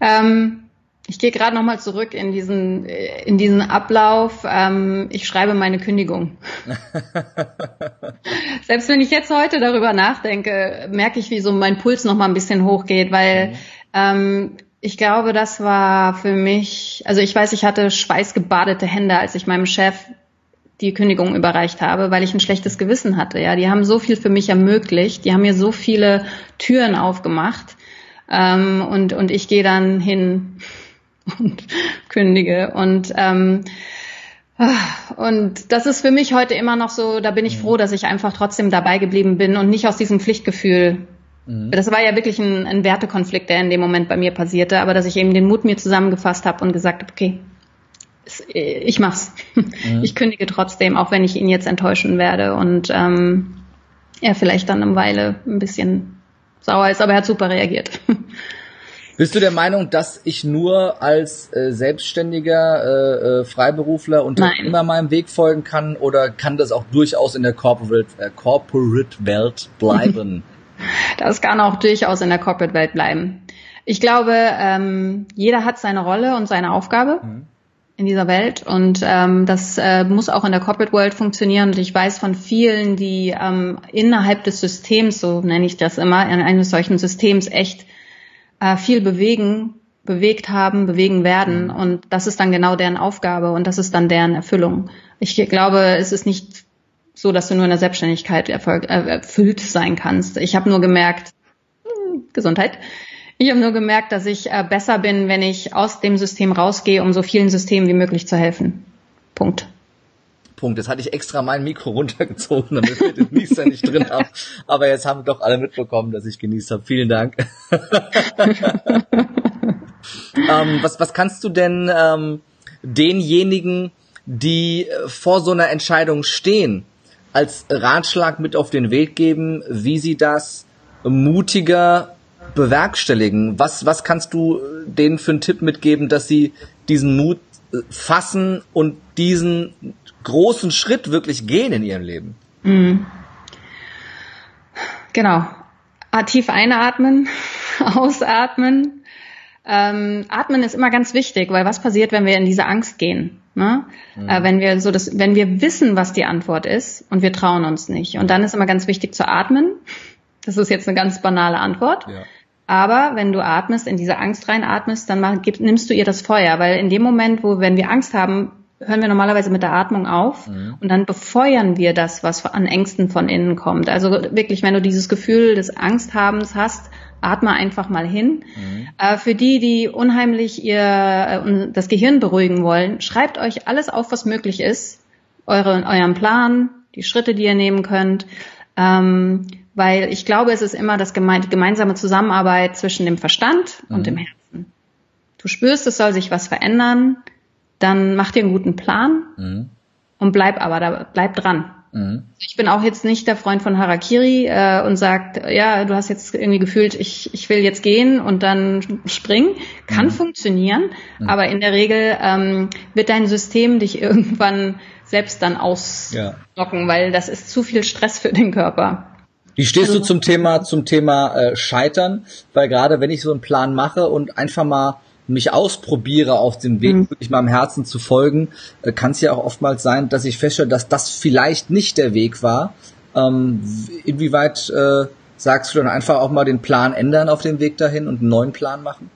Ähm, ich gehe gerade nochmal zurück in diesen, äh, in diesen Ablauf. Ähm, ich schreibe meine Kündigung. Selbst wenn ich jetzt heute darüber nachdenke, merke ich, wie so mein Puls nochmal ein bisschen hochgeht, weil ähm, ich glaube, das war für mich, also ich weiß, ich hatte schweißgebadete Hände, als ich meinem Chef die Kündigung überreicht habe, weil ich ein schlechtes Gewissen hatte. Ja, die haben so viel für mich ermöglicht, die haben mir so viele Türen aufgemacht ähm, und und ich gehe dann hin und kündige und ähm, und das ist für mich heute immer noch so, da bin ich froh, dass ich einfach trotzdem dabei geblieben bin und nicht aus diesem Pflichtgefühl. Das war ja wirklich ein, ein Wertekonflikt, der in dem Moment bei mir passierte, aber dass ich eben den Mut mir zusammengefasst habe und gesagt habe, okay, ich mach's. Ich kündige trotzdem, auch wenn ich ihn jetzt enttäuschen werde und ähm, er vielleicht dann eine Weile ein bisschen sauer ist, aber er hat super reagiert. Bist du der Meinung, dass ich nur als äh, selbstständiger äh, äh, Freiberufler und immer meinem Weg folgen kann oder kann das auch durchaus in der Corporate, äh, Corporate Welt bleiben? Das kann auch durchaus in der Corporate-Welt bleiben. Ich glaube, ähm, jeder hat seine Rolle und seine Aufgabe in dieser Welt und ähm, das äh, muss auch in der Corporate World funktionieren. Und ich weiß von vielen, die ähm, innerhalb des Systems, so nenne ich das immer, in eines solchen Systems echt äh, viel bewegen, bewegt haben, bewegen werden. Und das ist dann genau deren Aufgabe und das ist dann deren Erfüllung. Ich glaube, es ist nicht so, dass du nur in der Selbstständigkeit erfolg, äh, erfüllt sein kannst. Ich habe nur gemerkt, hm, Gesundheit. Ich habe nur gemerkt, dass ich äh, besser bin, wenn ich aus dem System rausgehe, um so vielen Systemen wie möglich zu helfen. Punkt. Punkt. Jetzt hatte ich extra mein Mikro runtergezogen, damit wir den Nieser nicht drin haben. Aber jetzt haben doch alle mitbekommen, dass ich genießt habe. Vielen Dank. ähm, was, was kannst du denn ähm, denjenigen, die äh, vor so einer Entscheidung stehen, als Ratschlag mit auf den Weg geben, wie sie das mutiger bewerkstelligen? Was, was kannst du äh, denen für einen Tipp mitgeben, dass sie diesen Mut äh, fassen und diesen großen Schritt wirklich gehen in ihrem Leben? Genau. Ah, Tief einatmen, ausatmen. Ähm, atmen ist immer ganz wichtig, weil was passiert, wenn wir in diese Angst gehen? Ne? Äh, wenn wir so das, wenn wir wissen, was die Antwort ist und wir trauen uns nicht. Und dann ist immer ganz wichtig zu atmen. Das ist jetzt eine ganz banale Antwort. Ja. Aber wenn du atmest, in diese Angst reinatmest, dann mach, gib, nimmst du ihr das Feuer, weil in dem Moment, wo, wenn wir Angst haben, hören wir normalerweise mit der Atmung auf und dann befeuern wir das, was an Ängsten von innen kommt. Also wirklich, wenn du dieses Gefühl des Angsthabens hast, atme einfach mal hin. Äh, für die, die unheimlich ihr äh, das Gehirn beruhigen wollen, schreibt euch alles auf, was möglich ist, eure, euren Plan, die Schritte, die ihr nehmen könnt. Ähm, weil ich glaube, es ist immer das geme gemeinsame Zusammenarbeit zwischen dem Verstand und dem Herzen. Du spürst, es soll sich was verändern, dann mach dir einen guten Plan und bleib aber da, bleib dran. Mhm. Ich bin auch jetzt nicht der Freund von Harakiri äh, und sagt, ja, du hast jetzt irgendwie gefühlt, ich, ich will jetzt gehen und dann springen. Kann mhm. funktionieren, mhm. aber in der Regel ähm, wird dein System dich irgendwann selbst dann auslocken, ja. weil das ist zu viel Stress für den Körper. Wie stehst also, du zum Thema zum Thema äh, Scheitern? Weil gerade wenn ich so einen Plan mache und einfach mal mich ausprobiere auf dem Weg, mhm. wirklich meinem Herzen zu folgen, äh, kann es ja auch oftmals sein, dass ich feststelle, dass das vielleicht nicht der Weg war. Ähm, inwieweit äh, sagst du dann einfach auch mal den Plan ändern auf dem Weg dahin und einen neuen Plan machen?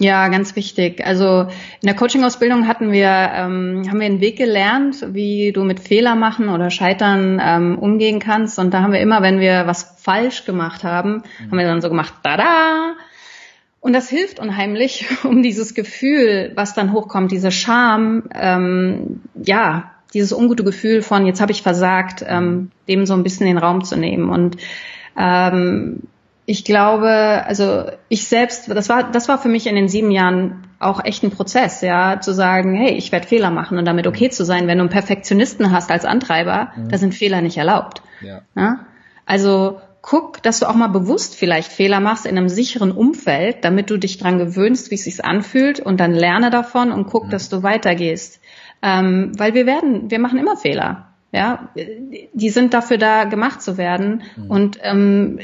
Ja, ganz wichtig. Also in der Coaching-Ausbildung hatten wir, ähm, haben wir einen Weg gelernt, wie du mit Fehler machen oder Scheitern ähm, umgehen kannst. Und da haben wir immer, wenn wir was falsch gemacht haben, mhm. haben wir dann so gemacht, da Und das hilft unheimlich, um dieses Gefühl, was dann hochkommt, diese Scham, ähm, ja, dieses ungute Gefühl von jetzt habe ich versagt, ähm, dem so ein bisschen den Raum zu nehmen. Und ähm, ich glaube, also ich selbst, das war, das war für mich in den sieben Jahren auch echt ein Prozess, ja, zu sagen, hey, ich werde Fehler machen und damit okay zu sein. Wenn du einen Perfektionisten hast als Antreiber, mhm. da sind Fehler nicht erlaubt. Ja. ja. Also guck, dass du auch mal bewusst vielleicht Fehler machst in einem sicheren Umfeld, damit du dich dran gewöhnst, wie es sich anfühlt und dann lerne davon und guck, dass du weitergehst. Ähm, weil wir werden, wir machen immer Fehler. Ja, die sind dafür da, gemacht zu werden. Mhm. Und ähm,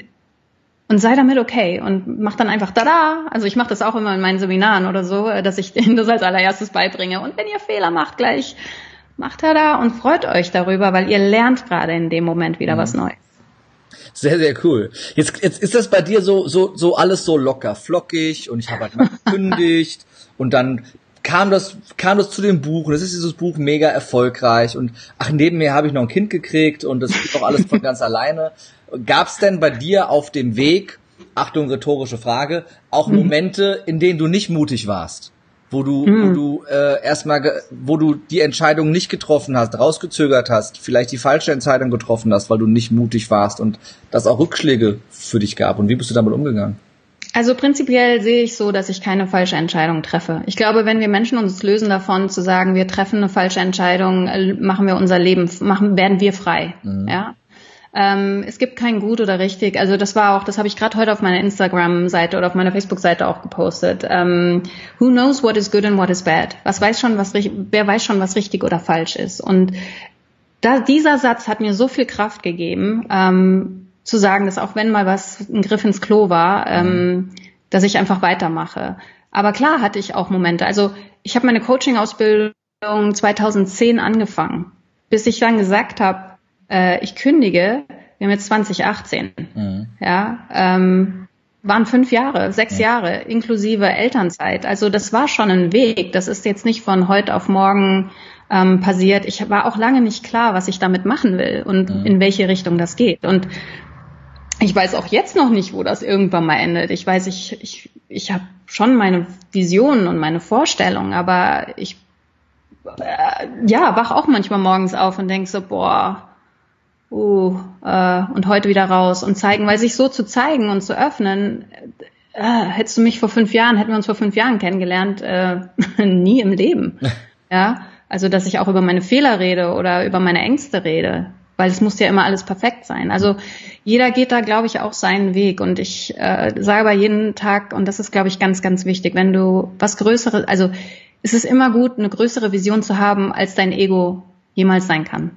und sei damit okay und mach dann einfach da Also ich mache das auch immer in meinen Seminaren oder so, dass ich denen das als allererstes beibringe. Und wenn ihr Fehler macht, gleich macht da und freut euch darüber, weil ihr lernt gerade in dem Moment wieder mhm. was Neues. Sehr, sehr cool. Jetzt, jetzt ist das bei dir so, so, so alles so locker, flockig und ich habe halt mal gekündigt und dann kam das, kam das zu dem Buch und es ist dieses Buch mega erfolgreich und ach, neben mir habe ich noch ein Kind gekriegt und das geht doch alles von ganz alleine. Gab es denn bei dir auf dem Weg, Achtung, rhetorische Frage, auch mhm. Momente, in denen du nicht mutig warst? Wo du, mhm. wo du äh, erstmal, wo du die Entscheidung nicht getroffen hast, rausgezögert hast, vielleicht die falsche Entscheidung getroffen hast, weil du nicht mutig warst und das auch Rückschläge für dich gab. Und wie bist du damit umgegangen? Also prinzipiell sehe ich so, dass ich keine falsche Entscheidung treffe. Ich glaube, wenn wir Menschen uns lösen davon zu sagen, wir treffen eine falsche Entscheidung, äh, machen wir unser Leben, machen, werden wir frei. Mhm. Ja. Ähm, es gibt kein gut oder richtig. Also das war auch, das habe ich gerade heute auf meiner Instagram-Seite oder auf meiner Facebook-Seite auch gepostet. Ähm, who knows what is good and what is bad? Was weiß schon, was wer weiß schon, was richtig oder falsch ist? Und da, dieser Satz hat mir so viel Kraft gegeben, ähm, zu sagen, dass auch wenn mal was ein Griff ins Klo war, ähm, dass ich einfach weitermache. Aber klar hatte ich auch Momente. Also ich habe meine Coaching-Ausbildung 2010 angefangen, bis ich dann gesagt habe, äh, ich kündige, wir haben jetzt 2018, mhm. ja, ähm, waren fünf Jahre, sechs ja. Jahre, inklusive Elternzeit. Also das war schon ein Weg. Das ist jetzt nicht von heute auf morgen ähm, passiert. Ich war auch lange nicht klar, was ich damit machen will und mhm. in welche Richtung das geht. Und ich weiß auch jetzt noch nicht, wo das irgendwann mal endet. Ich weiß, ich, ich, ich habe schon meine Visionen und meine Vorstellungen, aber ich äh, ja, wach auch manchmal morgens auf und denk so, boah, uh, äh, und heute wieder raus und zeigen, weil sich so zu zeigen und zu öffnen, äh, hättest du mich vor fünf Jahren, hätten wir uns vor fünf Jahren kennengelernt, äh, nie im Leben. ja, also dass ich auch über meine Fehler rede oder über meine Ängste rede, weil es muss ja immer alles perfekt sein. Also jeder geht da, glaube ich, auch seinen Weg und ich äh, sage aber jeden Tag, und das ist, glaube ich, ganz, ganz wichtig, wenn du was Größeres, also es ist immer gut, eine größere Vision zu haben, als dein Ego jemals sein kann.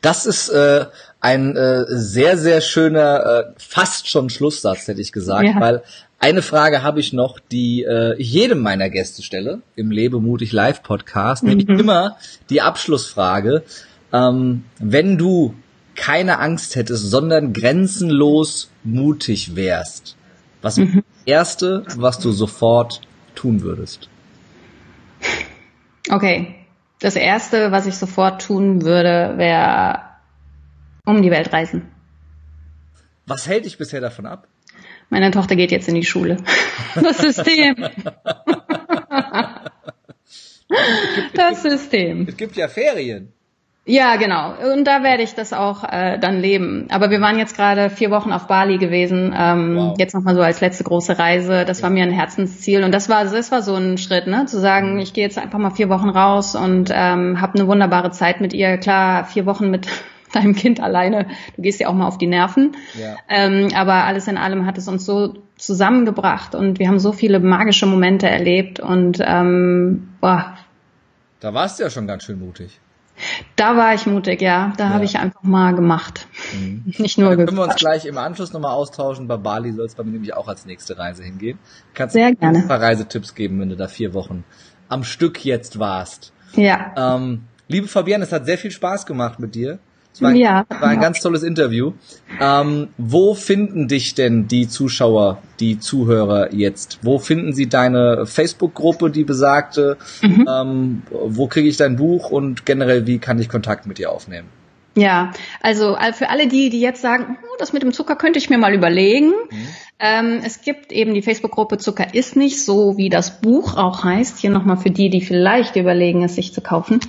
Das ist äh, ein äh, sehr, sehr schöner, äh, fast schon Schlusssatz, hätte ich gesagt, ja. weil eine Frage habe ich noch, die äh, ich jedem meiner Gäste stelle im Lebe mutig Live Podcast, mhm. nämlich immer die Abschlussfrage. Ähm, wenn du keine Angst hättest, sondern grenzenlos mutig wärst, was mhm. das Erste, was du sofort tun würdest? Okay, das erste, was ich sofort tun würde, wäre um die Welt reisen. Was hält dich bisher davon ab? Meine Tochter geht jetzt in die Schule. Das System. das System. Es gibt ja Ferien. Ja, genau. Und da werde ich das auch äh, dann leben. Aber wir waren jetzt gerade vier Wochen auf Bali gewesen. Ähm, wow. Jetzt nochmal so als letzte große Reise. Das war mir ein Herzensziel. Und das war, das war so ein Schritt, ne? Zu sagen, mhm. ich gehe jetzt einfach mal vier Wochen raus und ähm, habe eine wunderbare Zeit mit ihr. Klar, vier Wochen mit deinem Kind alleine. Du gehst ja auch mal auf die Nerven. Ja. Ähm, aber alles in allem hat es uns so zusammengebracht und wir haben so viele magische Momente erlebt und ähm, boah. Da warst du ja schon ganz schön mutig. Da war ich mutig, ja. Da ja. habe ich einfach mal gemacht. Mhm. Nicht nur Dann können wir uns gleich im Anschluss nochmal austauschen. Bei Bali soll es bei mir nämlich auch als nächste Reise hingehen. Kannst Sehr gerne. ein paar Reisetipps geben, wenn du da vier Wochen am Stück jetzt warst. Ja. Ähm, liebe Fabienne, es hat sehr viel Spaß gemacht mit dir. Es war, ja. war ein ganz tolles Interview. Ähm, wo finden dich denn die Zuschauer, die Zuhörer jetzt? Wo finden sie deine Facebook-Gruppe, die besagte? Mhm. Ähm, wo kriege ich dein Buch und generell, wie kann ich Kontakt mit dir aufnehmen? Ja, also für alle die, die jetzt sagen, oh, das mit dem Zucker könnte ich mir mal überlegen. Mhm. Ähm, es gibt eben die Facebook-Gruppe Zucker ist nicht, so wie das Buch auch heißt. Hier nochmal für die, die vielleicht überlegen, es sich zu kaufen.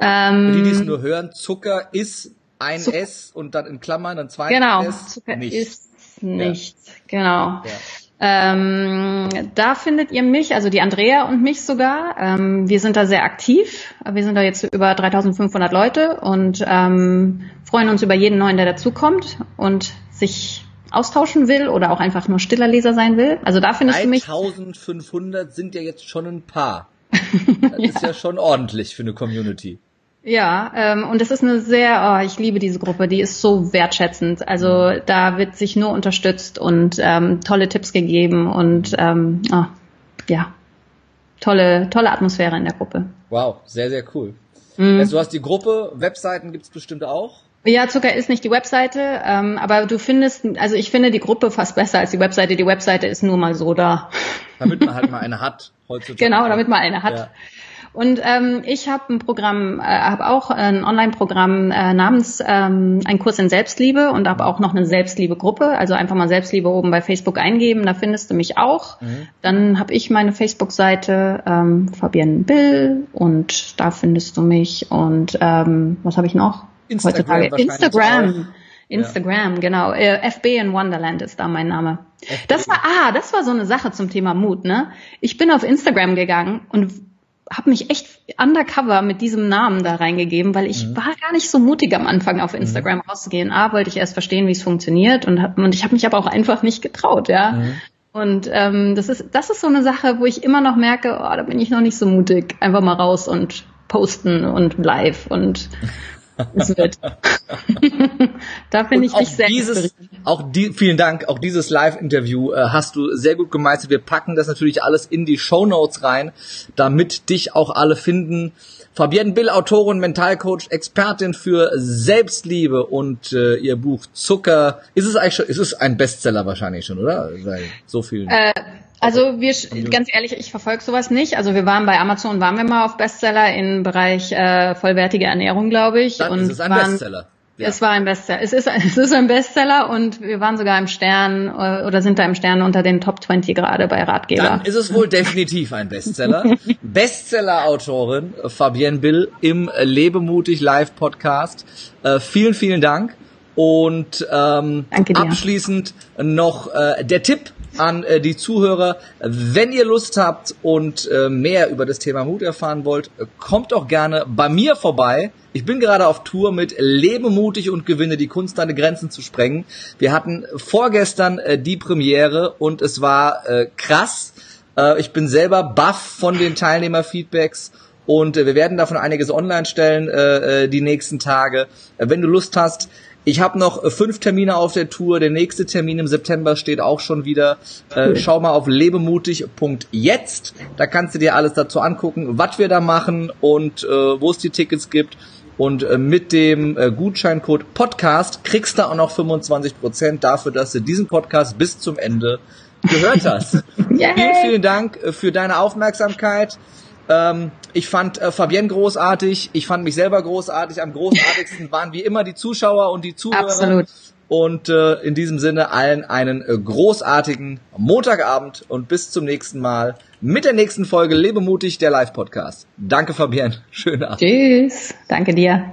Ähm, für die, die es nur hören, Zucker ist ein Zucker. S und dann in Klammern ein zweites genau, S. Zucker nicht. ist nichts. Ja. Genau. Ja. Ähm, da findet ihr mich, also die Andrea und mich sogar. Ähm, wir sind da sehr aktiv. Wir sind da jetzt über 3500 Leute und ähm, freuen uns über jeden neuen, der dazukommt und sich austauschen will oder auch einfach nur stiller Leser sein will. Also da findest du mich. 1500 sind ja jetzt schon ein paar. Das ja. ist ja schon ordentlich für eine Community. Ja, ähm, und es ist eine sehr, oh, ich liebe diese Gruppe, die ist so wertschätzend. Also da wird sich nur unterstützt und ähm, tolle Tipps gegeben und ähm, oh, ja, tolle, tolle Atmosphäre in der Gruppe. Wow, sehr, sehr cool. Mhm. Also du hast die Gruppe, Webseiten gibt's bestimmt auch. Ja, Zucker ist nicht die Webseite, ähm, aber du findest, also ich finde die Gruppe fast besser als die Webseite. Die Webseite ist nur mal so da. Damit man halt mal eine hat heutzutage. Genau, damit man eine hat. Ja. Und ähm, ich habe ein Programm, äh, habe auch ein Online-Programm äh, namens ähm, ein Kurs in Selbstliebe und habe auch noch eine Selbstliebe-Gruppe. Also einfach mal Selbstliebe oben bei Facebook eingeben, da findest du mich auch. Mhm. Dann habe ich meine Facebook-Seite ähm, Fabienne Bill und da findest du mich. Und ähm, was habe ich noch? Instagram heutzutage? Instagram. Instagram, ja. genau. Äh, FB in Wonderland ist da mein Name. FB. Das war, ah, das war so eine Sache zum Thema Mut, ne? Ich bin auf Instagram gegangen und habe mich echt undercover mit diesem Namen da reingegeben, weil ich mhm. war gar nicht so mutig am Anfang auf Instagram mhm. rauszugehen. A, wollte ich erst verstehen, wie es funktioniert und, hab, und ich habe mich aber auch einfach nicht getraut, ja. Mhm. Und ähm, das ist das ist so eine Sache, wo ich immer noch merke, oh, da bin ich noch nicht so mutig, einfach mal raus und posten und live und es wird. da finde ich dich sehr dieses, auch die, vielen Dank, auch dieses Live-Interview äh, hast du sehr gut gemeistert. Wir packen das natürlich alles in die Show Notes rein, damit dich auch alle finden. Fabienne Bill, Autorin, Mentalcoach, Expertin für Selbstliebe und äh, ihr Buch Zucker. Ist es eigentlich schon, ist es ein Bestseller wahrscheinlich schon, oder? Weil so viel. Äh, also wir, ganz ehrlich, ich verfolge sowas nicht. Also wir waren bei Amazon, waren wir mal auf Bestseller im Bereich äh, vollwertige Ernährung, glaube ich. Dann und ist es ein waren, Bestseller. Ja. Es war ein Bestseller. Es ist, es ist ein Bestseller und wir waren sogar im Stern äh, oder sind da im Stern unter den Top 20 gerade bei Ratgeber. Dann ist es wohl definitiv ein Bestseller. Bestseller-Autorin Fabienne Bill im Lebemutig Live Podcast. Äh, vielen, vielen Dank. Und ähm, abschließend noch äh, der Tipp an äh, die Zuhörer. Wenn ihr Lust habt und äh, mehr über das Thema Mut erfahren wollt, kommt doch gerne bei mir vorbei. Ich bin gerade auf Tour mit Lebe mutig und gewinne die Kunst, deine Grenzen zu sprengen. Wir hatten vorgestern äh, die Premiere und es war äh, krass. Äh, ich bin selber baff von den Teilnehmerfeedbacks und äh, wir werden davon einiges online stellen äh, äh die nächsten Tage. Äh, wenn du Lust hast, ich habe noch äh, fünf Termine auf der Tour. Der nächste Termin im September steht auch schon wieder. Äh, schau mal auf lebemutig.jetzt. Da kannst du dir alles dazu angucken, was wir da machen und äh, wo es die Tickets gibt. Und äh, mit dem äh, Gutscheincode Podcast kriegst du auch noch 25% dafür, dass du diesen Podcast bis zum Ende gehört hast. vielen, vielen Dank für deine Aufmerksamkeit. Ähm, ich fand äh, Fabienne großartig, ich fand mich selber großartig. Am großartigsten waren wie immer die Zuschauer und die Zuhörer. Absolut. Und äh, in diesem Sinne allen einen äh, großartigen Montagabend und bis zum nächsten Mal mit der nächsten Folge Lebemutig, der Live-Podcast. Danke Fabienne, schönen Abend. Tschüss, danke dir.